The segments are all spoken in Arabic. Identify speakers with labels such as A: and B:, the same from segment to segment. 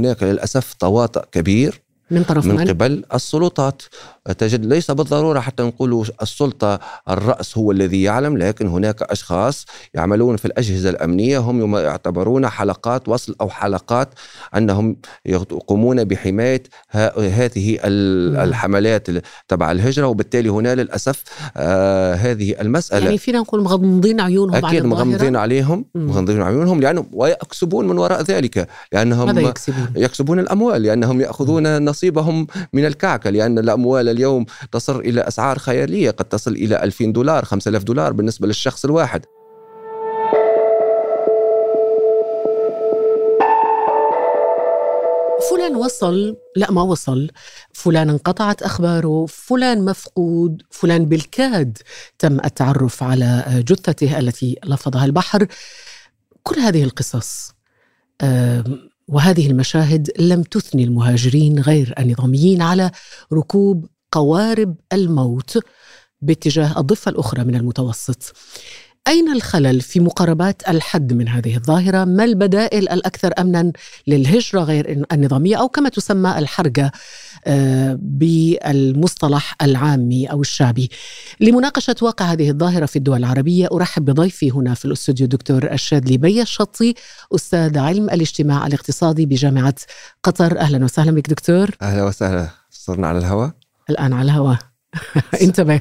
A: هناك للأسف تواطؤ كبير
B: من طرف
A: من
B: من؟
A: قبل السلطات تجد ليس بالضرورة حتى نقول السلطة الرأس هو الذي يعلم لكن هناك أشخاص يعملون في الأجهزة الأمنية هم يعتبرون حلقات وصل أو حلقات أنهم يقومون بحماية هذه الحملات تبع الهجرة وبالتالي هنا للأسف آه هذه المسألة
B: يعني فينا نقول مغمضين عيونهم
A: أكيد مغمضين عليهم مغمضين عيونهم لأنهم ويكسبون من وراء ذلك لأنهم
B: ماذا يكسبون؟
A: يكسبون الأموال لأنهم يأخذون نصيبهم من الكعكة لأن الأموال اليوم تصل إلى أسعار خيالية قد تصل إلى 2000 دولار 5000 دولار بالنسبة للشخص الواحد.
B: فلان وصل لا ما وصل. فلان انقطعت أخباره فلان مفقود فلان بالكاد تم التعرف على جثته التي لفظها البحر. كل هذه القصص وهذه المشاهد لم تثني المهاجرين غير النظاميين على ركوب قوارب الموت باتجاه الضفة الأخرى من المتوسط. أين الخلل في مقاربات الحد من هذه الظاهرة؟ ما البدائل الأكثر امنا للهجرة غير النظامية أو كما تسمى الحرقة آه، بالمصطلح العامي أو الشعبي. لمناقشة واقع هذه الظاهرة في الدول العربية أرحب بضيفي هنا في الأستوديو الدكتور الشاذلي بي الشطي أستاذ علم الاجتماع الاقتصادي بجامعة قطر أهلا وسهلا بك دكتور.
A: أهلا وسهلا صرنا على الهواء.
B: الآن على الهواء. انتبه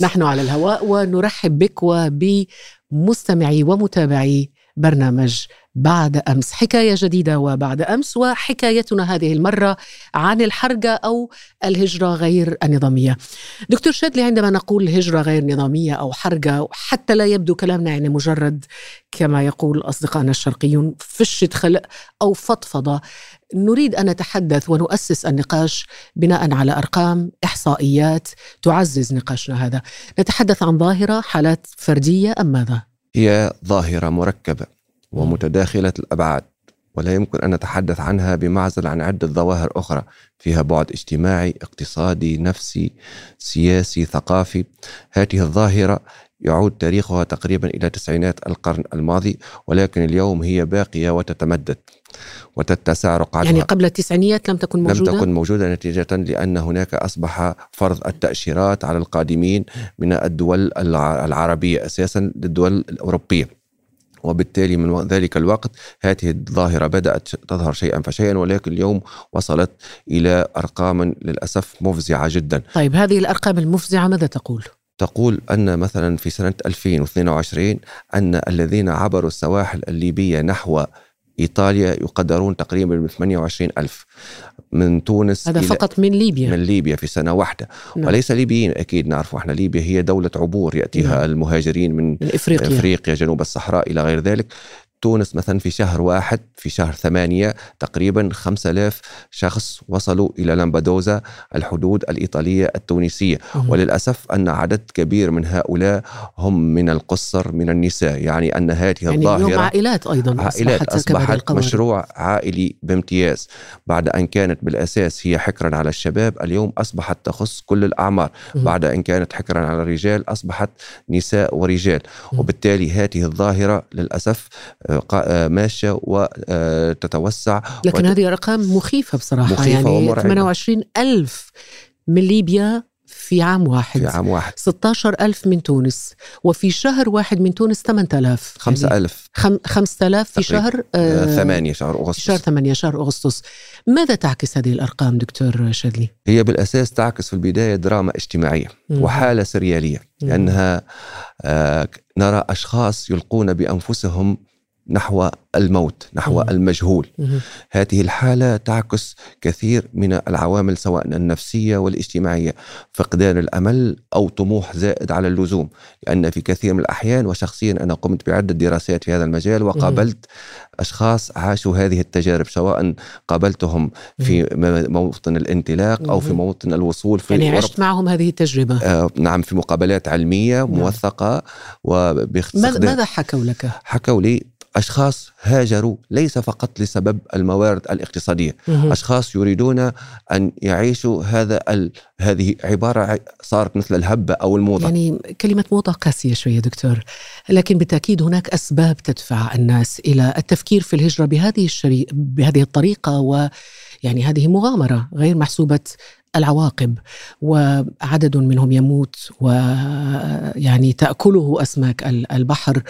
B: نحن على الهواء ونرحب بك وبمستمعي ومتابعي برنامج بعد أمس حكاية جديدة وبعد أمس وحكايتنا هذه المرة عن الحرقة أو الهجرة غير النظامية. دكتور شادلي عندما نقول هجرة غير نظامية أو حرقة حتى لا يبدو كلامنا يعني مجرد كما يقول أصدقائنا الشرقيون فشه خلق أو فضفضة نريد أن نتحدث ونؤسس النقاش بناء على أرقام إحصائيات تعزز نقاشنا هذا. نتحدث عن ظاهرة حالات فردية أم ماذا؟
A: هي ظاهرة مركبة ومتداخلة الأبعاد ولا يمكن أن نتحدث عنها بمعزل عن عدة ظواهر أخرى فيها بعد اجتماعي، اقتصادي، نفسي، سياسي، ثقافي. هذه الظاهرة يعود تاريخها تقريبا إلى تسعينات القرن الماضي ولكن اليوم هي باقية وتتمدد وتتسع رقعتها
B: يعني قبل التسعينيات لم تكن موجودة؟
A: لم تكن موجودة نتيجة لأن هناك أصبح فرض التأشيرات على القادمين من الدول العربية أساسا للدول الأوروبية. وبالتالي من ذلك الوقت هذه الظاهرة بدأت تظهر شيئا فشيئا ولكن اليوم وصلت إلى أرقام للأسف مفزعة جدا
B: طيب هذه الأرقام المفزعة ماذا تقول؟
A: تقول أن مثلا في سنة 2022 أن الذين عبروا السواحل الليبية نحو إيطاليا يقدرون تقريبا ب 28 ألف من تونس
B: هذا فقط من ليبيا
A: من ليبيا في سنة واحدة نعم. وليس ليبيين أكيد نعرف إحنا ليبيا هي دولة عبور يأتيها نعم. المهاجرين من,
B: من إفريقيا.
A: إفريقيا جنوب الصحراء إلى غير ذلك تونس مثلا في شهر واحد في شهر ثمانية تقريبا خمسة آلاف شخص وصلوا إلى لامبادوزا الحدود الإيطالية التونسية مم. وللأسف أن عدد كبير من هؤلاء هم من القصر من النساء يعني أن هذه
B: يعني
A: الظاهرة
B: عائلات أيضا
A: عائلات أصبحت, أصبحت مشروع عائلي بامتياز بعد أن كانت بالأساس هي حكرا على الشباب اليوم أصبحت تخص كل الأعمار مم. بعد أن كانت حكرا على الرجال أصبحت نساء ورجال مم. وبالتالي هذه الظاهرة للأسف ماشية وتتوسع
B: لكن وت... هذه أرقام مخيفة بصراحة.
A: مخيفة
B: يعني
A: ومرعبة.
B: 28 ألف من ليبيا في عام واحد.
A: في عام واحد.
B: 16 ألف من تونس. وفي شهر واحد من تونس 8000
A: خمسة ألف
B: خم... 5000 في شهر
A: آه ثمانية شهر أغسطس.
B: شهر ثمانية شهر أغسطس. ماذا تعكس هذه الأرقام دكتور شادلي؟
A: هي بالأساس تعكس في البداية دراما اجتماعية مم. وحالة سريالية مم. لأنها آه نرى أشخاص يلقون بأنفسهم نحو الموت نحو مم. المجهول مم. هذه الحالة تعكس كثير من العوامل سواء النفسية والاجتماعية فقدان الأمل أو طموح زائد على اللزوم لأن في كثير من الأحيان وشخصيا أنا قمت بعدة دراسات في هذا المجال وقابلت مم. أشخاص عاشوا هذه التجارب سواء قابلتهم في موطن الانطلاق أو في موطن الوصول في
B: يعني عشت معهم هذه التجربة
A: آه نعم في مقابلات علمية موثقة
B: وباستخدام ماذا حكوا لك؟
A: حكوا لي أشخاص هاجروا ليس فقط لسبب الموارد الاقتصادية. أشخاص يريدون أن يعيشوا هذا ال... هذه عبارة صارت مثل الهبة أو الموضة.
B: يعني كلمة موضة قاسية شوية دكتور لكن بالتأكيد هناك أسباب تدفع الناس إلى التفكير في الهجرة بهذه الشري... بهذه الطريقة و يعني هذه مغامرة غير محسوبة العواقب وعدد منهم يموت ويعني تأكله أسماك البحر.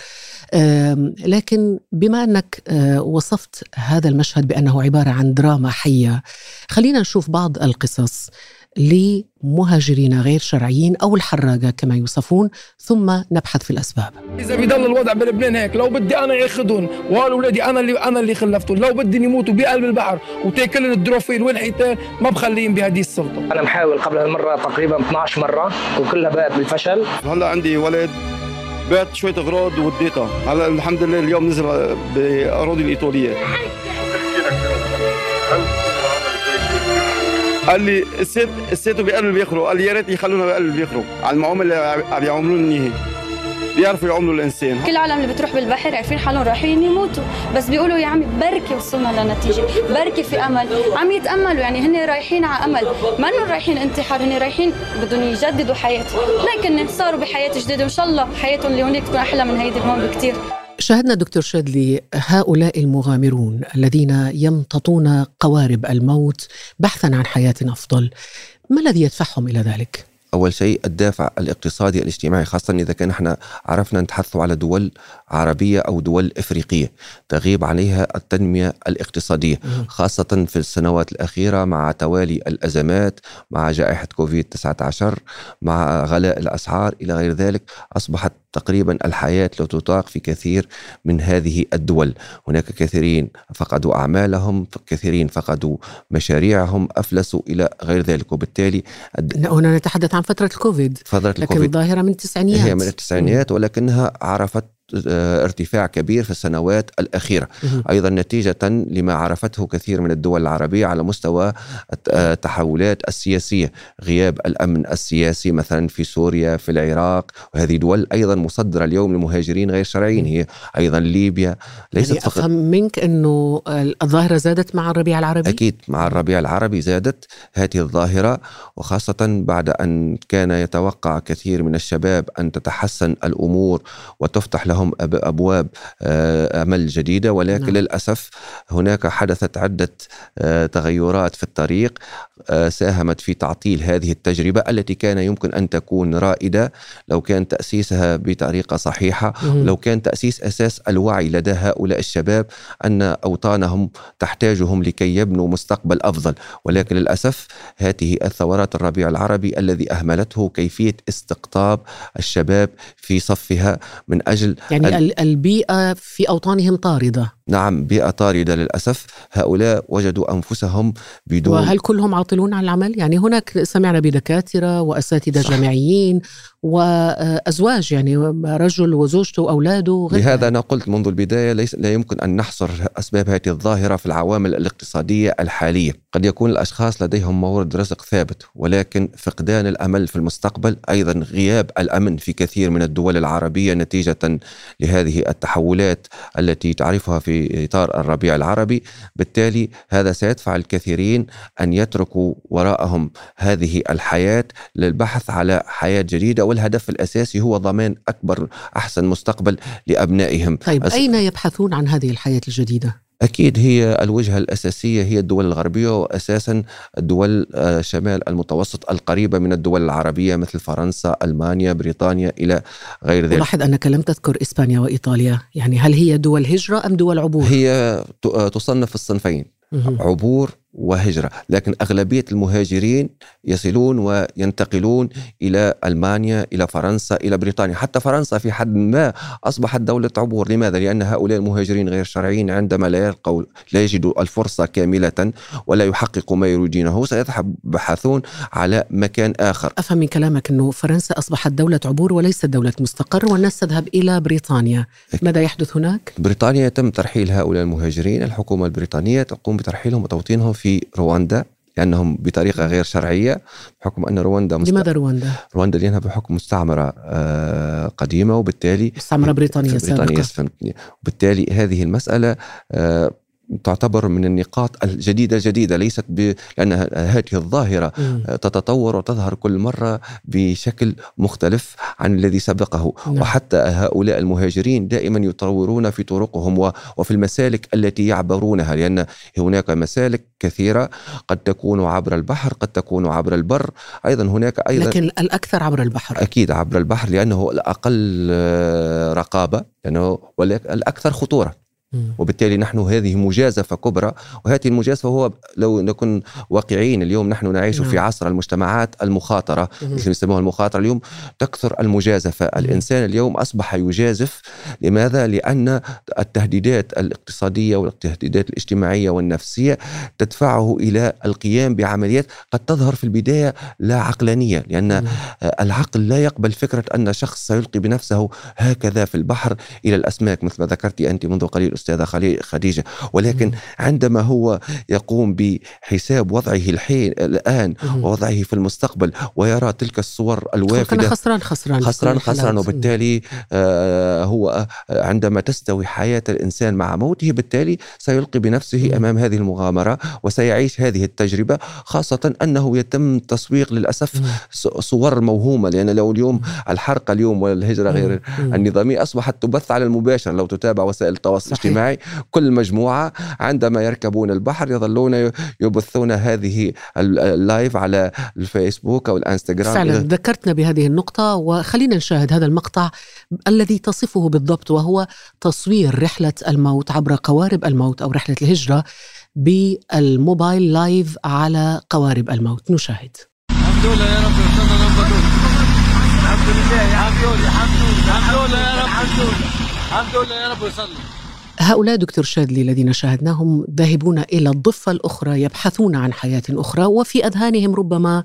B: لكن بما أنك آه، وصفت هذا المشهد بأنه عبارة عن دراما حية خلينا نشوف بعض القصص. لمهاجرين غير شرعيين أو الحراقة كما يوصفون ثم نبحث في الأسباب.
C: إذا بيضل الوضع بلبنان هيك لو بدي أنا ياخذهم واولادي أنا اللي أنا اللي خلفتهم، لو بدي يموتوا بقلب البحر وتاكلن الدروفيل والحيتان ما بخليهم بهذه السلطة.
D: أنا محاول قبل المره تقريبا 12 مرة وكلها بقت بالفشل.
E: هلأ عندي ولد بعت شوية اغراض واديتها، هلأ الحمد لله اليوم نزل بأراضي الإيطالية. قال لي الست الست بيقلبوا بيخروا. قال لي يا ريت يخلونا بقلب بيخروا. على المعامله اللي عم يعملوا لي بيعرفوا يعملوا الانسان
F: كل العالم اللي بتروح بالبحر عارفين حالهم رايحين يموتوا. بس بيقولوا يا عمي بركي وصلنا لنتيجة. بركي في أمل. عم يتأملوا. يعني هن رايحين على أمل. ما انه رايحين انتحار؟ هن رايحين بدهم يجددوا حياتهم. لكن صاروا بحياة جديدة. وان شاء الله حياتهم اللي هناك تكون أحلى من هيدي هون بكثير
B: شاهدنا دكتور شادلي هؤلاء المغامرون الذين يمتطون قوارب الموت بحثا عن حياة أفضل ما الذي يدفعهم إلى ذلك؟
A: أول شيء الدافع الاقتصادي الاجتماعي خاصة إذا كان إحنا عرفنا نتحدث على دول عربية أو دول إفريقية تغيب عليها التنمية الاقتصادية خاصة في السنوات الأخيرة مع توالي الأزمات مع جائحة كوفيد 19 مع غلاء الأسعار إلى غير ذلك أصبحت تقريبا الحياة لا تطاق في كثير من هذه الدول. هناك كثيرين فقدوا أعمالهم كثيرين فقدوا مشاريعهم أفلسوا إلى غير ذلك. وبالتالي
B: هنا نتحدث عن فترة الكوفيد.
A: فترة
B: لكن
A: الكوفيد
B: الظاهرة من التسعينيات.
A: هي من التسعينيات ولكنها عرفت ارتفاع كبير في السنوات الأخيرة. أيضا نتيجة لما عرفته كثير من الدول العربية على مستوى التحولات السياسية. غياب الأمن السياسي مثلا في سوريا في العراق وهذه دول أيضا مصدرة اليوم لمهاجرين غير شرعيين. هي أيضا ليبيا
B: ليست يعني أفهم منك أنه الظاهرة زادت مع الربيع العربي؟
A: أكيد مع الربيع العربي زادت هذه الظاهرة وخاصة بعد أن كان يتوقع كثير من الشباب أن تتحسن الأمور وتفتح لهم لهم أبواب آه، امل جديدة ولكن نعم. للأسف هناك حدثت عدة آه، تغيرات في الطريق آه، ساهمت في تعطيل هذه التجربة التي كان يمكن أن تكون رائدة لو كان تأسيسها بطريقة صحيحة لو كان تأسيس أساس الوعي لدى هؤلاء الشباب أن أوطانهم تحتاجهم لكي يبنوا مستقبل أفضل. ولكن للأسف هذه الثورات الربيع العربي الذي أهملته كيفية استقطاب الشباب في صفها من أجل
B: يعني ال... البيئة في أوطانهم طاردة.
A: نعم بيئة طاردة للأسف هؤلاء وجدوا أنفسهم بدون
B: وهل كلهم عاطلون عن العمل؟ يعني هناك سمعنا بدكاترة وأساتذة جامعيين وأزواج يعني رجل وزوجته وأولاده
A: لهذا أنا قلت منذ البداية ليس لا يمكن أن نحصر أسباب هذه الظاهرة في العوامل الاقتصادية الحالية. قد يكون الأشخاص لديهم مورد رزق ثابت ولكن فقدان الأمل في المستقبل أيضا غياب الأمن في كثير من الدول العربية نتيجة لهذه التحولات التي تعرفها في إطار الربيع العربي. بالتالي هذا سيدفع الكثيرين أن يتركوا وراءهم هذه الحياة للبحث على حياة جديدة والهدف الأساسي هو ضمان أكبر أحسن مستقبل لأبنائهم.
B: طيب أس... أين يبحثون عن هذه الحياة الجديدة؟
A: أكيد هي الوجهة الأساسية هي الدول الغربية وأساسا الدول آه، شمال المتوسط القريبة من الدول العربية مثل فرنسا ألمانيا بريطانيا إلى غير ذلك.
B: لاحظ أنك لم تذكر إسبانيا وإيطاليا. يعني هل هي دول هجرة أم دول عبور؟
A: هي آه، تصنف الصنفين. عبور وهجرة. لكن أغلبية المهاجرين يصلون وينتقلون إلى ألمانيا إلى فرنسا إلى بريطانيا. حتى فرنسا في حد ما أصبحت دولة عبور. لماذا؟ لأن هؤلاء المهاجرين غير شرعيين عندما لا يلقوا لا يجدوا الفرصة كاملة ولا يحققوا ما يريدونه. سيبحثون على مكان آخر.
B: أفهم من كلامك أنه فرنسا أصبحت دولة عبور وليست دولة مستقر والناس تذهب إلى بريطانيا. ماذا يحدث هناك؟
A: بريطانيا يتم ترحيل هؤلاء المهاجرين. الحكومة البريطانية تقوم بترحيلهم وتوطينهم في رواندا لأنهم بطريقة غير شرعية بحكم أن رواندا مست...
B: لماذا رواندا؟
A: رواندا لأنها بحكم مستعمرة آه، قديمة وبالتالي
B: مستعمرة بريطانية
A: بريطانيا
B: سابقة
A: فهمتني وبالتالي هذه المسألة آه، تعتبر من النقاط الجديدة جديدة ليست ب... لأن هذه الظاهرة
B: مم.
A: تتطور وتظهر كل مرة بشكل مختلف عن الذي سبقه
B: نعم.
A: وحتى هؤلاء المهاجرين دائما يطورون في طرقهم و- وفي المسالك التي يعبرونها لأن هناك مسالك كثيرة قد تكون عبر البحر قد تكون عبر البر أيضا هناك أيضا
B: لكن الأكثر عبر البحر
A: أكيد عبر البحر لأنه الأقل رقابة لأنه الأكثر خطورة
B: مم.
A: وبالتالي نحن هذه مجازفة كبرى وهذه المجازفة هو لو نكون واقعيين اليوم نحن نعيش
B: نعم.
A: في عصر المجتمعات المخاطرة. مثل ما يسموها المخاطرة اليوم تكثر المجازفة الإنسان اليوم أصبح يجازف لماذا؟ لأن التهديدات الاقتصادية والتهديدات الاجتماعية والنفسية تدفعه إلى القيام بعمليات قد تظهر في البداية لا عقلانية لأن. العقل لا يقبل فكرة أن شخص سيلقي بنفسه هكذا في البحر إلى الأسماك مثل ما ذكرت أنت منذ قليل أستاذة خلي- خديجة ولكن. عندما هو يقوم بحساب وضعه الحين الآن. ووضعه في المستقبل ويرى تلك الصور الوافدة
B: خسران خسران
A: خسران. خسران وبالتالي آه، هو آه، عندما تستوي حياة الإنسان مع موته بالتالي سيلقي بنفسه. أمام هذه المغامرة وسيعيش هذه التجربة خاصة أنه يتم تسويق للأسف صور موهومة لأن لو اليوم الحرق اليوم والهجرة غير. النظامية أصبحت تبث على المباشر لو تتابع وسائل التواصل. الاجتماعي. كل مجموعة عندما يركبون البحر يظلون يبثون هذه ال- اللايف على الفيسبوك أو الانستغرام.
B: فعلا ذكرتنا بهذه النقطة وخلينا نشاهد هذا المقطع الذي تصفه بالضبط وهو تصوير رحلة الموت عبر قوارب الموت أو رحلة الهجرة بالموبايل live على قوارب الموت. نشاهد.
G: الحمد لله يا رب وصلنا نمبر الحمد لله الحمد لله الحمد لله يا رب الحمد لله يا رب وصلنا
B: هؤلاء دكتور شادلي الذين شاهدناهم ذاهبون إلى الضفة الأخرى يبحثون عن حياة أخرى وفي أذهانهم ربما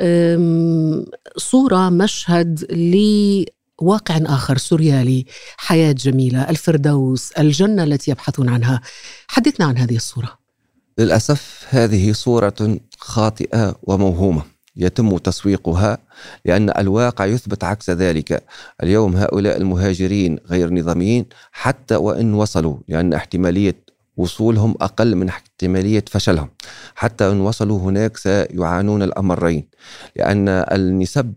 B: أم، صورة مشهد لواقع آخر سوريالي حياة جميلة الفردوس الجنة التي يبحثون عنها. حدثنا عن هذه الصورة.
A: للأسف هذه صورة خاطئة وموهومة. يتم تسويقها لأن الواقع يثبت عكس ذلك. اليوم هؤلاء المهاجرين غير نظاميين حتى وإن وصلوا لأن احتمالية وصولهم أقل من احتمالية فشلهم. حتى إن وصلوا هناك سيعانون الأمرين لأن النسب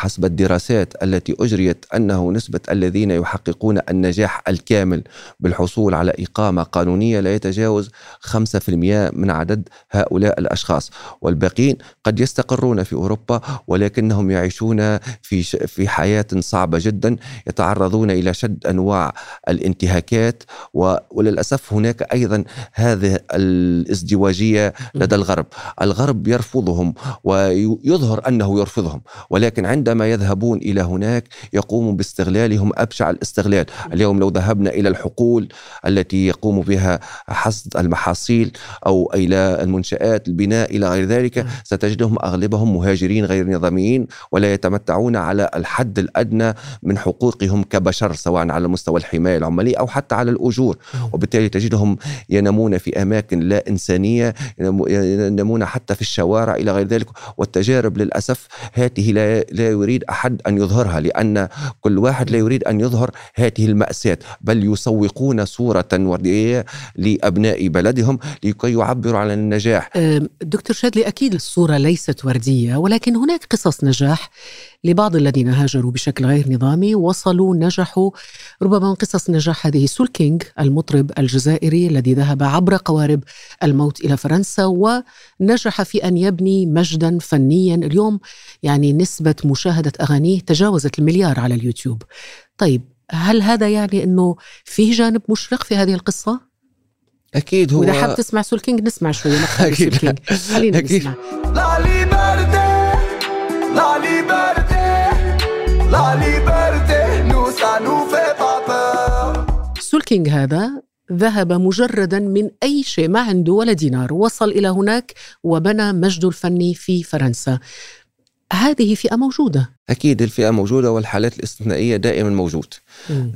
A: حسب الدراسات التي أجريت أنه نسبة الذين يحققون النجاح الكامل بالحصول على إقامة قانونية لا يتجاوز 5% من عدد هؤلاء الأشخاص. والباقين قد يستقرون في أوروبا ولكنهم يعيشون في في حياة صعبة جدا يتعرضون إلى شد أنواع الانتهاكات وللأسف هناك أيضا هذه الازدواجية لدى الغرب. الغرب يرفضهم ويظهر أنه يرفضهم ولكن عندما يذهبون إلى هناك يقوم باستغلالهم أبشع الاستغلال. اليوم لو ذهبنا إلى الحقول التي يقوم بها حصد المحاصيل أو إلى المنشآت البناء إلى غير ذلك ستجدهم أغلبهم مهاجرين غير نظاميين ولا يتمتعون على الحد الأدنى من حقوقهم كبشر سواء على مستوى الحماية العمالية أو حتى على الأجور. وبالتالي تجدهم ينامون في أماكن لا إنسانية ينامو- ينامون حتى في الشوارع إلى غير ذلك. والتجارب للأسف هذه لا, لا يريد أحد أن يظهرها لأن كل واحد لا يريد أن يظهر هذه المأساة بل يسوقون صورة وردية لأبناء بلدهم لكي يعبروا عن النجاح.
B: دكتور شادلي أكيد الصورة ليست وردية ولكن هناك قصص نجاح لبعض الذين هاجروا بشكل غير نظامي وصلوا نجحوا ربما من قصص نجاح هذه سول كينج المطرب الجزائري الذي ذهب عبر قوارب الموت إلى فرنسا ونجح في أن يبني مجدا فنيا اليوم يعني نسبة مشاهدة أغانيه تجاوزت المليار على اليوتيوب طيب هل هذا يعني أنه فيه جانب مشرق في هذه القصة؟
A: أكيد هو
B: وإذا حاب تسمع سول كينج نسمع شوية مقطع سول. كينج خلينا
A: أكيد.
B: نسمع
H: La liberté, la liberté, la liberté, nous ça nous fait pas peur.
B: سول كينج هذا ذهب مجردا من أي شيء ما عنده ولا دينار. وصل إلى هناك وبنى مجده الفني في فرنسا. هذه فئة موجودة.
A: أكيد الفئة موجودة والحالات الاستثنائية دائما موجود.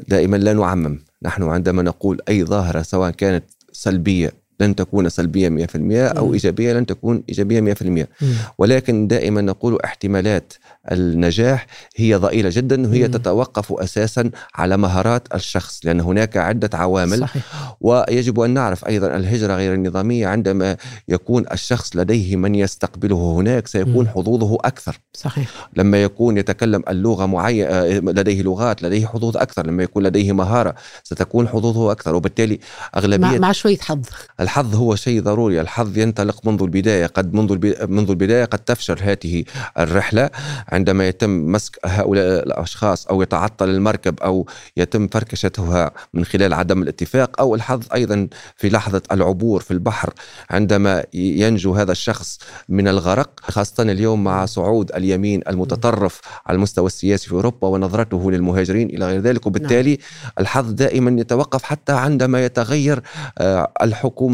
A: دائما لا نعمم. نحن عندما نقول أي ظاهرة سواء كانت سلبية لن تكون سلبية 100% أو. إيجابية لن تكون إيجابية 100%
B: مم.
A: ولكن دائما نقول احتمالات النجاح هي ضئيلة جدا وهي. تتوقف أساسا على مهارات الشخص لأن هناك عدة عوامل.
B: صحيح.
A: ويجب أن نعرف أيضا الهجرة غير النظامية. عندما يكون الشخص لديه من يستقبله هناك سيكون. حظوظه أكثر.
B: صحيح.
A: لما يكون يتكلم اللغة معينة لديه لغات لديه حظوظ أكثر. لما يكون لديه مهارة ستكون حظوظه أكثر. وبالتالي
B: مع,
A: أغلبية
B: مع شوية حظ.
A: الحظ هو شيء ضروري. الحظ ينطلق منذ البداية قد منذ. منذ البداية قد تفشل هذه الرحلة. عندما يتم مسك هؤلاء الأشخاص أو يتعطل المركب أو يتم فركشتها من خلال عدم الاتفاق أو الحظ أيضا في لحظة العبور في البحر عندما ينجو هذا الشخص من الغرق خاصة اليوم مع صعود اليمين المتطرف على المستوى السياسي في أوروبا ونظرته للمهاجرين إلى غير ذلك. وبالتالي الحظ دائما يتوقف حتى عندما يتغير آه،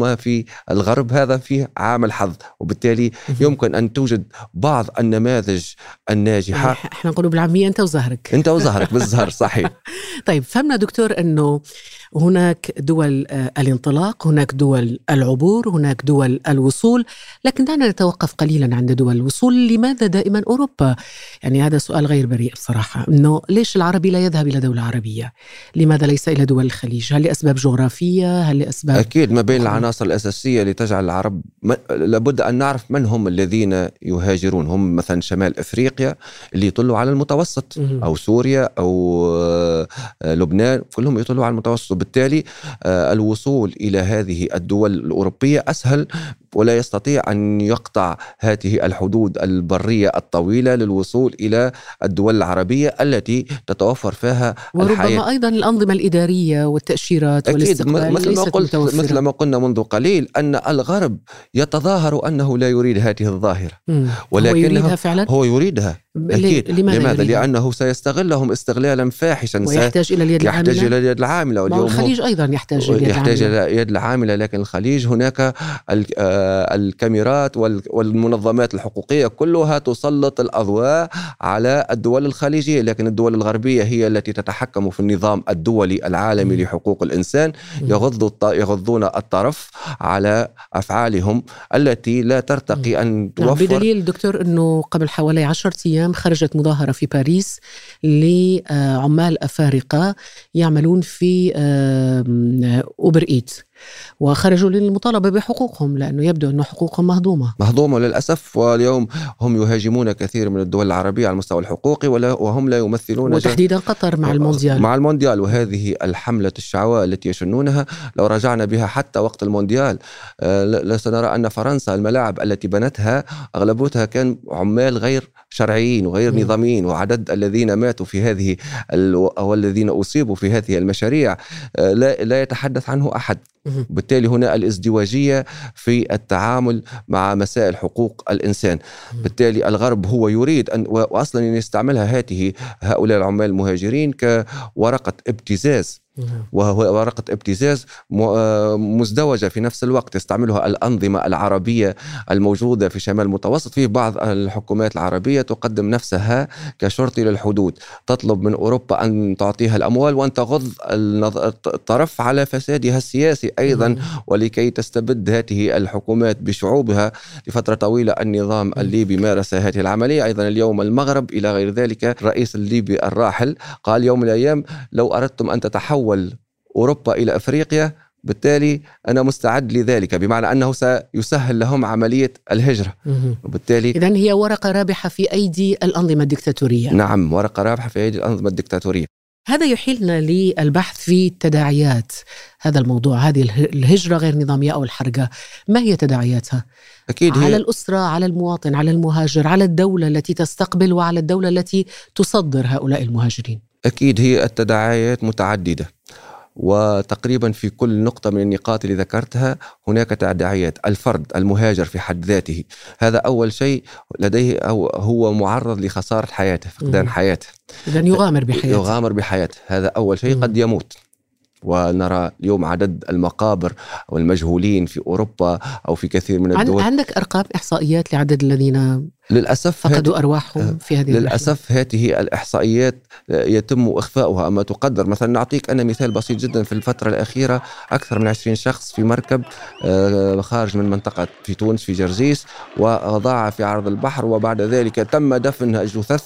A: الحكومة في الغرب هذا فيه عامل حظ وبالتالي يمكن أن توجد بعض النماذج الناجحة
B: يعني إحنا نقول بالعامية أنت وزهرك
A: أنت وظهرك بالزهر صحيح
B: طيب فهمنا دكتور إنه هناك دول آه، الانطلاق، هناك دول العبور، هناك دول الوصول، لكن دعنا نتوقف قليلا عند دول الوصول، لماذا دائما أوروبا؟ يعني هذا سؤال غير بريء بصراحة، إنه ليش العربي لا يذهب إلى دولة عربية؟ لماذا ليس إلى دول الخليج؟ هل لأسباب جغرافية؟ هل لأسباب
A: أكيد ما بين
B: أخرى.
A: العناصر الأساسية اللي تجعل العرب لابد أن نعرف من هم الذين يهاجرون هم مثلا شمال أفريقيا اللي يطلوا على المتوسط. أو سوريا أو آه، لبنان كلهم يطلوا على المتوسط وبالتالي آه، الوصول إلى هذه الدول الأوروبية أسهل ولا يستطيع أن يقطع هذه الحدود البرية الطويلة للوصول إلى الدول العربية التي تتوفر فيها الحياة
B: وربما أيضا الأنظمة الإدارية والتأشيرات
A: أكيد
B: والاستقبال
A: م- مثل ما قلت
B: متوفرة.
A: مثل ما قلنا منذ قليل أن الغرب يتظاهر أنه لا يريد هذه الظاهرة
B: مم. هو يريدها فعلا؟
A: هو يريدها أكيد
B: لماذا,
A: لماذا؟ لأنه سيستغلهم استغلالا فاحشا
B: ويحتاج إلى اليد
A: يحتاج
B: العاملة؟
A: إلى اليد العاملة واليوم
B: الخليج أيضا يحتاج اليد
A: يحتاج إلى يد العاملة لكن الخليج هناك آه، الكاميرات وال- والمنظمات الحقوقية كلها تسلط الأضواء على الدول الخليجية لكن الدول الغربية هي التي تتحكم في النظام الدولي العالمي. لحقوق الإنسان
B: مم.
A: يغض يغضون الطرف على أفعالهم التي لا ترتقي أن
B: نعم
A: توفر
B: بدليل دكتور إنه قبل حوالي عشرة أيام خرجت مظاهرة في باريس لعمال أفارقة يعملون في أوبر إيت وخرجوا للمطالبة بحقوقهم لأنه يبدو انه حقوقهم مهضومة.
A: مهضومة للأسف واليوم هم يهاجمون كثير من الدول العربية على المستوى الحقوقي ولا وهم لا يمثلون
B: وتحديدا قطر مع المونديال.
A: مع المونديال وهذه الحملة الشعواء التي يشنونها لو رجعنا بها حتى وقت المونديال آه، لسنرى أن فرنسا الملاعب التي بنتها أغلبيتها كان عمال غير شرعيين وغير. نظاميين وعدد الذين ماتوا في هذه أو الذين أصيبوا في هذه المشاريع آه، لا لا يتحدث عنه أحد. بالتالي هنا الازدواجية في التعامل مع مسائل حقوق الإنسان. بالتالي الغرب هو يريد أن وأصلا يستعملها هذه هؤلاء العمال المهاجرين كورقة ابتزاز. وهو ورقة إبتزاز آه مزدوجة في نفس الوقت يستعملها الأنظمة العربية الموجودة في شمال المتوسط. في بعض الحكومات العربية تقدم نفسها كشرطي للحدود. تطلب من أوروبا أن تعطيها الأموال وأن تغض الطرف على فسادها السياسي أيضا
B: مم.
A: ولكي تستبد هذه الحكومات بشعوبها لفترة طويلة النظام الليبي مارس هذه العملية. أيضا اليوم المغرب إلى غير ذلك الرئيس الليبي الراحل قال يوم من الأيام لو أردتم أن تتحول أوروبا إلى أفريقيا بالتالي أنا مستعد لذلك بمعنى أنه سيسهل لهم عملية الهجرة.
B: مهم.
A: وبالتالي
B: اذا هي ورقة رابحة في أيدي الأنظمة الدكتاتورية.
A: نعم ورقة رابحة في أيدي الأنظمة الدكتاتورية.
B: هذا يحيلنا للبحث في تداعيات هذا الموضوع هذه اله- الهجرة غير نظامية أو الحرقة. ما هي تداعياتها؟
A: أكيد
B: على
A: هي
B: الأسرة على المواطن على المهاجر على الدولة التي تستقبل وعلى الدولة التي تصدر هؤلاء المهاجرين.
A: أكيد هي التداعيات متعددة وتقريبا في كل نقطة من النقاط اللي ذكرتها هناك تداعيات الفرد المهاجر في حد ذاته هذا أول شيء لديه أو هو معرض لخسارة حياته فقدان. حياته
B: إذا يغامر بحياته
A: يغامر بحياته هذا أول شيء
B: مم.
A: قد يموت ونرى اليوم عدد المقابر والمجهولين في أوروبا أو في كثير من الدول
B: عندك أرقام إحصائيات لعدد الذين
A: للأسف
B: فقدوا أرواحهم في هذه
A: للأسف هذه الإحصائيات يتم إخفاؤها. أما تقدر مثلا نعطيك أنا مثال بسيط جدا في الفترة الأخيرة أكثر من 20 شخص في مركب آه، خارج من منطقة في تونس في جرجيس وضاع في عرض البحر وبعد ذلك تم دفن الجثث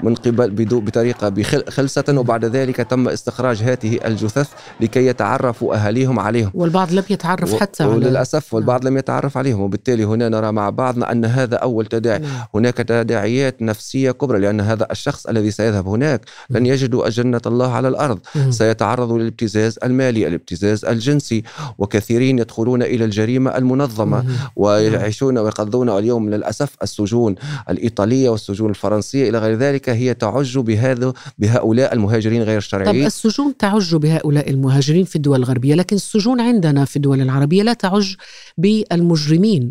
A: من قبل بطريقة خلسة وبعد ذلك تم استخراج هذه الجثث لكي يتعرفوا أهاليهم عليهم.
B: والبعض لم يتعرف حتى
A: وللأسف والبعض لم يتعرف عليهم وبالتالي هنا نرى مع بعضنا أن هذا أول تداعي. نعم. هناك تداعيات نفسية كبرى لأن هذا الشخص الذي سيذهب هناك لن يجد جنة الله على الأرض. سيتعرض للابتزاز المالي الابتزاز الجنسي وكثيرين يدخلون إلى الجريمة المنظمة ويعيشون ويقضون اليوم للأسف السجون الإيطالية والسجون الفرنسية إلى غير ذلك. هي تعج بهذا بهؤلاء المهاجرين غير الشرعيين.
B: طب السجون تعج بهؤلاء المهاجرين في الدول الغربية لكن السجون عندنا في الدول العربية لا تعج بالمجرمين.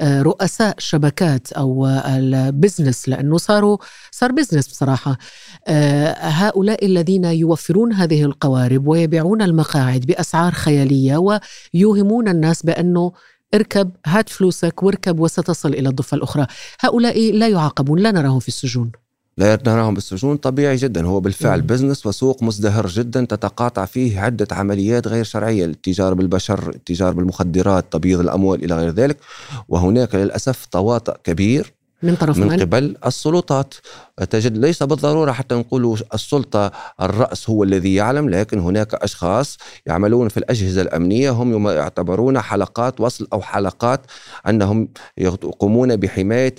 B: آه، رؤساء شبكات أو ال business لأنه صاروا صار business بصراحة. آه، هؤلاء الذين يوفرون هذه القوارب ويبيعون المقاعد بأسعار خيالية ويوهمون الناس بأنه اركب هات فلوسك واركب وستصل إلى الضفة الأخرى. هؤلاء لا يعاقبون لا نراهم في السجون.
A: لا نراهم بالسجون طبيعي جدا. هو بالفعل مم. business وسوق مزدهر جدا تتقاطع فيه عدة عمليات غير شرعية التجارة بالبشر التجارة بالمخدرات تبييض الأموال إلى غير ذلك. وهناك للأسف تواطؤ كبير.
B: من طرف
A: من قبل السلطات. تجد ليس بالضرورة حتى نقول السلطة. الرأس هو الذي يعلم لكن هناك أشخاص يعملون في الأجهزة الأمنية هم يعتبرون حلقات وصل أو حلقات أنهم يقومون بحماية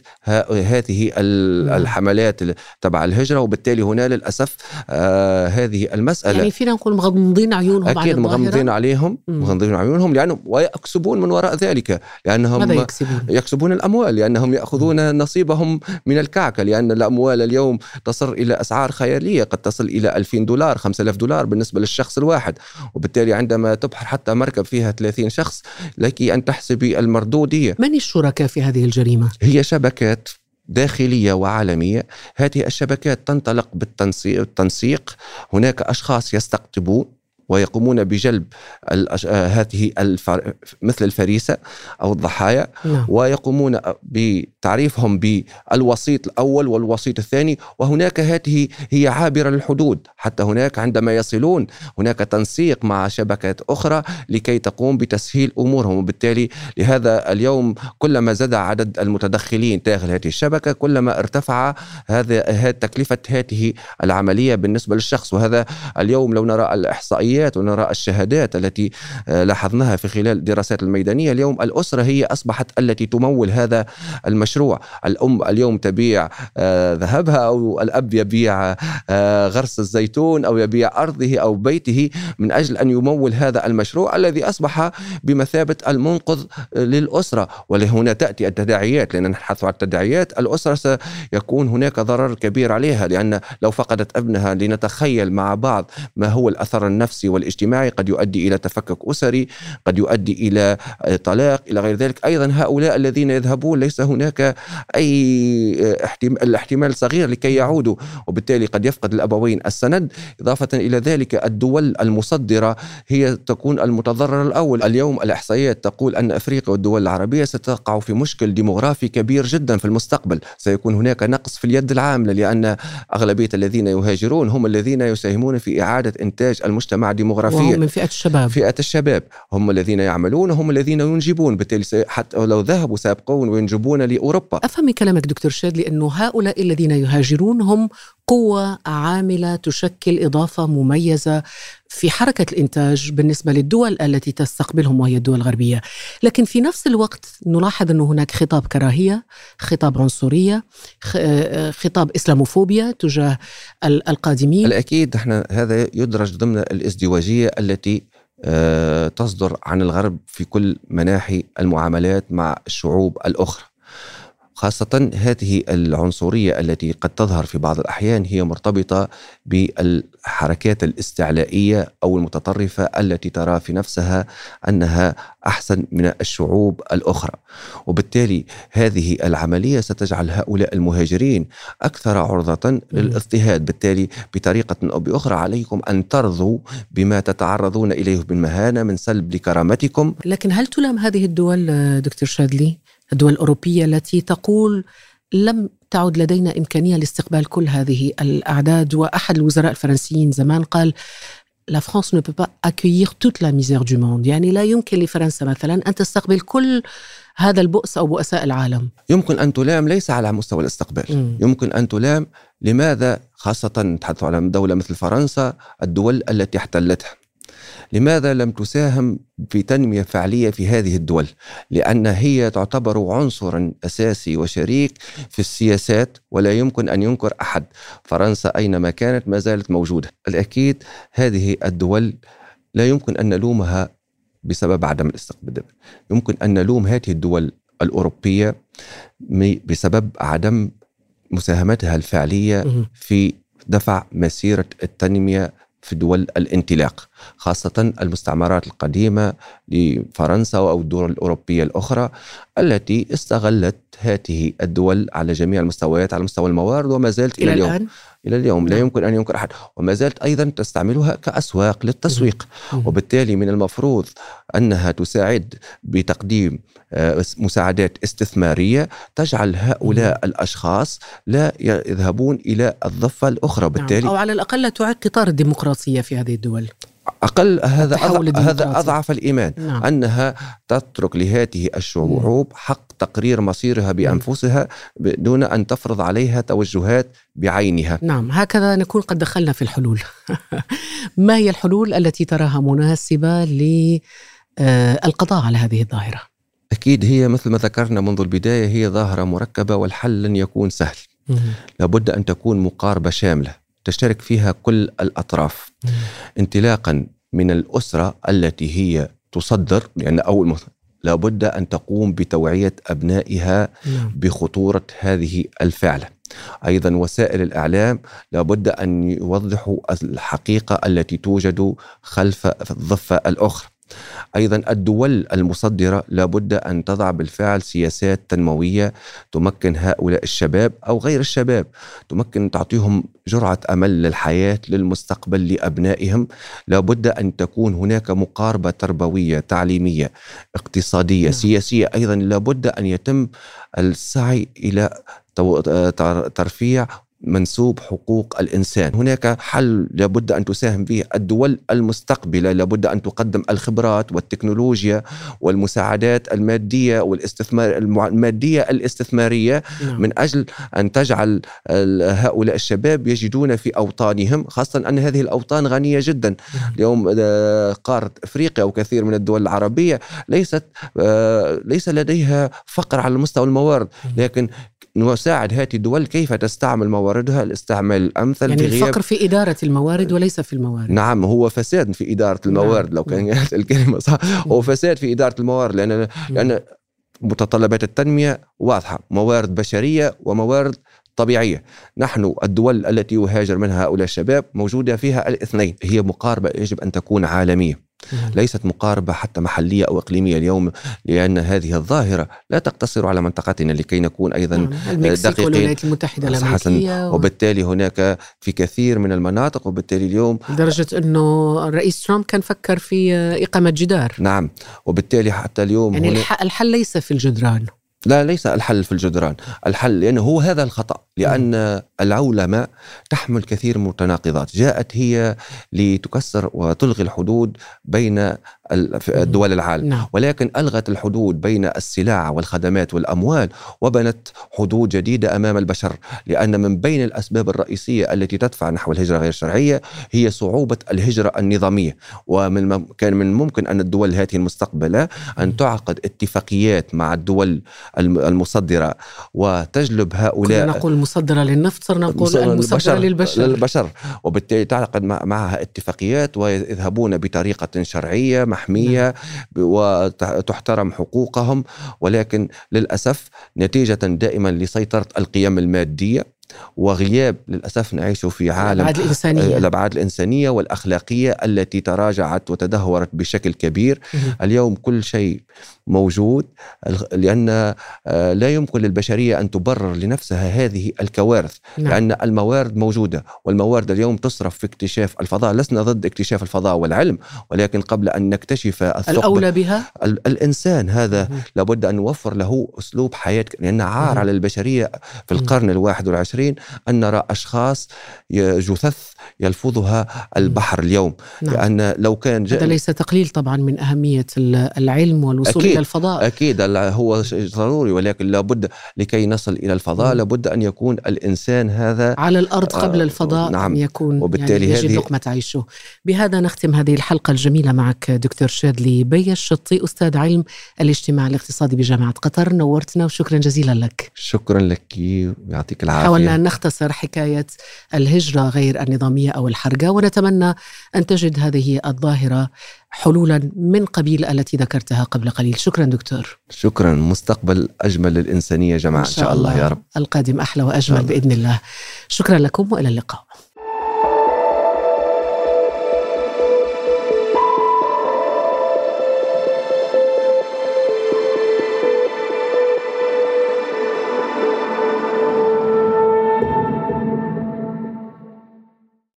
A: هذه الحملات تبع الهجرة. وبالتالي هنا للأسف آه هذه المسألة
B: يعني فينا نقول مغمضين عيونهم
A: أكيد مغمضين عليهم مغمضين عيونهم لأنه ويكسبون من وراء ذلك لأنهم
B: ماذا يكسبون؟
A: يكسبون الأموال لأنهم يأخذون نصيبهم من الكعكة لأن الأموال اليوم تصل إلى أسعار خيالية قد تصل إلى 2000 دولار 5000 دولار بالنسبة للشخص الواحد. وبالتالي عندما تبحر حتى مركب فيها 30 شخص لك أن تحسبي المردودية
B: من الشركاء في هذه الجريمة؟
A: هي شبكات داخلية وعالمية. هذه الشبكات تنطلق بالتنسيق هناك أشخاص يستقطبون. ويقومون بجلب آه، هذه الفر... مثل الفريسة أو الضحايا نعم. ويقومون بتعريفهم بالوسيط الأول والوسيط الثاني وهناك هذه هي عابرة للحدود. حتى هناك عندما يصلون هناك تنسيق مع شبكات أخرى لكي تقوم بتسهيل أمورهم. وبالتالي لهذا اليوم كلما زاد عدد المتدخلين داخل هذه الشبكة كلما ارتفع هذا تكلفة هذه العملية بالنسبة للشخص. وهذا اليوم لو نرى الاحصائيات التحديات ونرى الشهادات التي آه، لاحظناها في خلال الدراسات الميدانية. اليوم الأسرة هي أصبحت التي تمول هذا المشروع. الأم اليوم تبيع آه، ذهبها أو الأب يبيع آه، غرس الزيتون أو يبيع أرضه أو بيته من أجل أن يمول هذا المشروع الذي أصبح بمثابة المنقذ للأسرة. ولهنا تأتي التداعيات. لأن نبحث عن التداعيات. الأسرة سيكون هناك ضرر كبير عليها لأن لو فقدت ابنها لنتخيل مع بعض ما هو الأثر النفسي النفسي والاجتماعي قد يؤدي إلى تفكك أسري قد يؤدي إلى طلاق إلى غير ذلك. أيضا هؤلاء الذين يذهبون ليس هناك أي الاحتمال صغير لكي يعودوا وبالتالي قد يفقد الأبوين السند. إضافة إلى ذلك الدول المصدرة هي تكون المتضرر الأول. اليوم الأحصائيات تقول أن أفريقيا والدول العربية ستقع في مشكل ديموغرافي كبير جدا في المستقبل. سيكون هناك نقص في اليد العاملة لأن أغلبية الذين يهاجرون هم الذين يساهمون في إعادة إنتاج المجتمع ديموغرافيا
B: من فئة الشباب.
A: فئة الشباب. هم الذين يعملون هم الذين ينجبون. بالتالي حتى لو ذهبوا سيبقون وينجبون لأوروبا.
B: أفهم كلامك دكتور شادلي أنه هؤلاء الذين يهاجرون هم قوة عاملة تشكل إضافة مميزة في حركة الإنتاج بالنسبة للدول التي تستقبلهم وهي الدول الغربية. لكن في نفس الوقت نلاحظ أن هناك خطاب كراهية خطاب عنصرية خطاب إسلاموفوبيا تجاه القادمين.
A: الأكيد إحنا هذا يدرج ضمن الإزدواجية التي آه، تصدر عن الغرب في كل مناحي المعاملات مع الشعوب الأخرى. خاصة هذه العنصرية التي قد تظهر في بعض الأحيان هي مرتبطة بالحركات الاستعلائية أو المتطرفة التي ترى في نفسها أنها أحسن من الشعوب الأخرى. وبالتالي هذه العملية ستجعل هؤلاء المهاجرين أكثر عرضة للاضطهاد. بالتالي بطريقة أو بأخرى عليكم أن ترضوا بما تتعرضون إليه بالمهانة من سلب لكرامتكم.
B: لكن هل تلام هذه الدول دكتور شادلي الدول الأوروبية التي تقول لم تعد لدينا إمكانية لاستقبال كل هذه الأعداد. وأحد الوزراء الفرنسيين زمان قال لا فرانس ne peut pas accueillir toute la misère du monde. يعني لا يمكن لفرنسا مثلا أن تستقبل كل هذا البؤس أو بؤساء العالم.
A: يمكن أن تلام ليس على مستوى الاستقبال.
B: مم.
A: يمكن أن تلام لماذا؟ خاصة نتحدث على دولة مثل فرنسا الدول التي احتلتها. لماذا لم تساهم في تنمية فعلية في هذه الدول؟ لأن هي تعتبر عنصرا أساسي وشريك في السياسات ولا يمكن أن ينكر أحد. فرنسا أينما كانت ما زالت موجودة. الأكيد هذه الدول لا يمكن أن نلومها بسبب عدم الاستقبال. يمكن أن نلوم هذه الدول الأوروبية بسبب عدم مساهمتها الفعلية. في دفع مسيرة التنمية في دول الانطلاق خاصة المستعمرات القديمة لفرنسا أو الدول الأوروبية الأخرى التي استغلت هذه الدول على جميع المستويات على مستوى الموارد وما زالت إلى,
B: إلى
A: اليوم.
B: الآن؟
A: إلى اليوم لا
B: نعم.
A: يمكن أن ينكر أحد وما زالت أيضا تستعملها كأسواق للتسويق. وبالتالي من المفروض أنها تساعد بتقديم آه، مساعدات استثمارية تجعل هؤلاء الأشخاص لا يذهبون إلى الضفة الأخرى
B: نعم.
A: بالتالي
B: أو على الأقل لا تعيق قطار الديمقراطية في هذه الدول
A: أقل هذا أضع هذا. أضعف الإيمان
B: نعم.
A: أنها تترك لهذه الشعوب حق تقرير مصيرها بأنفسها دون أن تفرض عليها توجهات بعينها
B: نعم هكذا نكون قد دخلنا في الحلول ما هي الحلول التي تراها مناسبة للقضاء على هذه الظاهرة
A: أكيد هي مثل ما ذكرنا منذ البداية هي ظاهرة مركبة والحل لن يكون سهل
B: مم.
A: لابد أن تكون مقاربة شاملة تشترك فيها كل الأطراف
B: مم.
A: انطلاقا من الأسرة التي هي تصدر لأن أول مه- لابد أن تقوم بتوعية أبنائها
B: نعم.
A: بخطورة هذه الفعلة أيضا وسائل الإعلام لابد أن يوضحوا الحقيقة التي توجد خلف الضفة الأخرى أيضا الدول المصدرة لابد أن تضع بالفعل سياسات تنموية تمكن هؤلاء الشباب أو غير الشباب تمكن تعطيهم جرعة أمل للحياة للمستقبل لأبنائهم لابد أن تكون هناك مقاربة تربوية تعليمية اقتصادية
B: نعم.
A: سياسية أيضا لابد أن يتم السعي إلى ترفيع منسوب حقوق الإنسان، هناك حل لابد أن تساهم به الدول المستقبلة، لابد أن تقدم الخبرات والتكنولوجيا والمساعدات المادية والاستثمار المادية الاستثمارية
B: نعم.
A: من أجل أن تجعل هؤلاء الشباب يجدون في أوطانهم، خاصة أن هذه الأوطان غنية جدا،
B: نعم.
A: اليوم آه، قارة أفريقيا وكثير من الدول العربية ليست آه، ليس لديها فقر على مستوى الموارد، لكن نساعد هذه الدول كيف تستعمل مواردها الاستعمال الأمثل
B: يعني
A: في غياب
B: الفقر في إدارة الموارد وليس في الموارد.
A: نعم هو فساد في إدارة الموارد لو كان الكلمة صح. هو فساد في إدارة الموارد لأن لأن متطلبات التنمية واضحة موارد بشرية وموارد طبيعية نحن الدول التي يهاجر منها هؤلاء الشباب موجودة فيها الاثنين هي مقاربة يجب أن تكون عالمية
B: نعم.
A: ليست مقاربة حتى محلية أو إقليمية اليوم لأن هذه الظاهرة لا تقتصر على منطقتنا لكي نكون أيضا
B: نعم.
A: دقيقين.
B: والولايات المتحدة
A: حسن
B: الأمريكية و...
A: وبالتالي هناك في كثير من المناطق وبالتالي اليوم
B: لدرجة أنه الرئيس ترامب كان فكر في إقامة جدار
A: نعم وبالتالي حتى اليوم
B: يعني
A: هنا
B: الح... الحل ليس في الجدران
A: لا ليس الحل في الجدران. الحل لأنه هو هذا الخطأ لأن العولمة تحمل كثير من المتناقضات جاءت هي لتكسر وتلغي الحدود بين دول العالم.
B: نعم.
A: ولكن ألغت الحدود بين السلع والخدمات والأموال وبنت حدود جديدة أمام البشر لأن من بين الأسباب الرئيسية التي تدفع نحو الهجرة غير الشرعية هي صعوبة الهجرة النظامية. ومن كان من الممكن أن الدول هذه المستقبلة أن تعقد اتفاقيات مع الدول الم- المصدرة وتجلب
B: كنا
A: هؤلاء
B: نقول مصدرة للنفط صرنا نقول
A: المصدرة
B: المصدرة للبشر
A: للبشر. وبالتالي تعقد مع- معها اتفاقيات ويذهبون بطريقة شرعية محمية وتحترم حقوقهم ولكن للأسف نتيجة دائما لسيطرة القيم المادية وغياب للأسف نعيش في عالم
B: الأبعاد الإنسانية
A: الأبعاد الإنسانية والأخلاقية التي تراجعت وتدهورت بشكل كبير. اليوم كل شيء موجود لأن آه، لا يمكن للبشرية أن تبرر لنفسها هذه الكوارث
B: نعم.
A: لأن الموارد موجودة والموارد اليوم تصرف في اكتشاف الفضاء لسنا ضد اكتشاف الفضاء والعلم ولكن قبل أن نكتشف الثقب
B: الأولى بها
A: ال- الإنسان هذا
B: مهم.
A: لابد أن نوفر له أسلوب حياة لأن عار. على البشرية في القرن الواحد والعشرين أن نرى أشخاص ي- جثث يلفظها البحر اليوم
B: نعم.
A: لأن لو كان
B: هذا ليس تقليل طبعا من أهمية ال- العلم والوصول
A: أكيد.
B: الفضاء
A: أكيد هو ضروري ولكن لابد لكي نصل إلى الفضاء
B: مم.
A: لابد أن يكون الإنسان هذا
B: على الأرض قبل
A: آه،
B: الفضاء
A: نعم.
B: يكون
A: وبالتالي
B: يعني يجد
A: هذه-
B: لقمة عيشه بهذا نختم هذه الحلقة الجميلة معك دكتور شادلي بي الشطي أستاذ علم الاجتماع الاقتصادي بجامعة قطر نورتنا وشكرا جزيلا لك
A: شكرا لك ويعطيك العافية
B: حاولنا أن نختصر حكاية الهجرة غير النظامية أو الحرقة ونتمنى أن تجد هذه الظاهرة حلولا من قبيل التي ذكرتها قبل قليل. شكرا دكتور.
A: شكرا. مستقبل أجمل للإنسانية جماعة إن شاء الله يا رب.
B: القادم أحلى وأجمل
A: إن شاء الله.
B: بإذن الله. شكرا لكم وإلى اللقاء.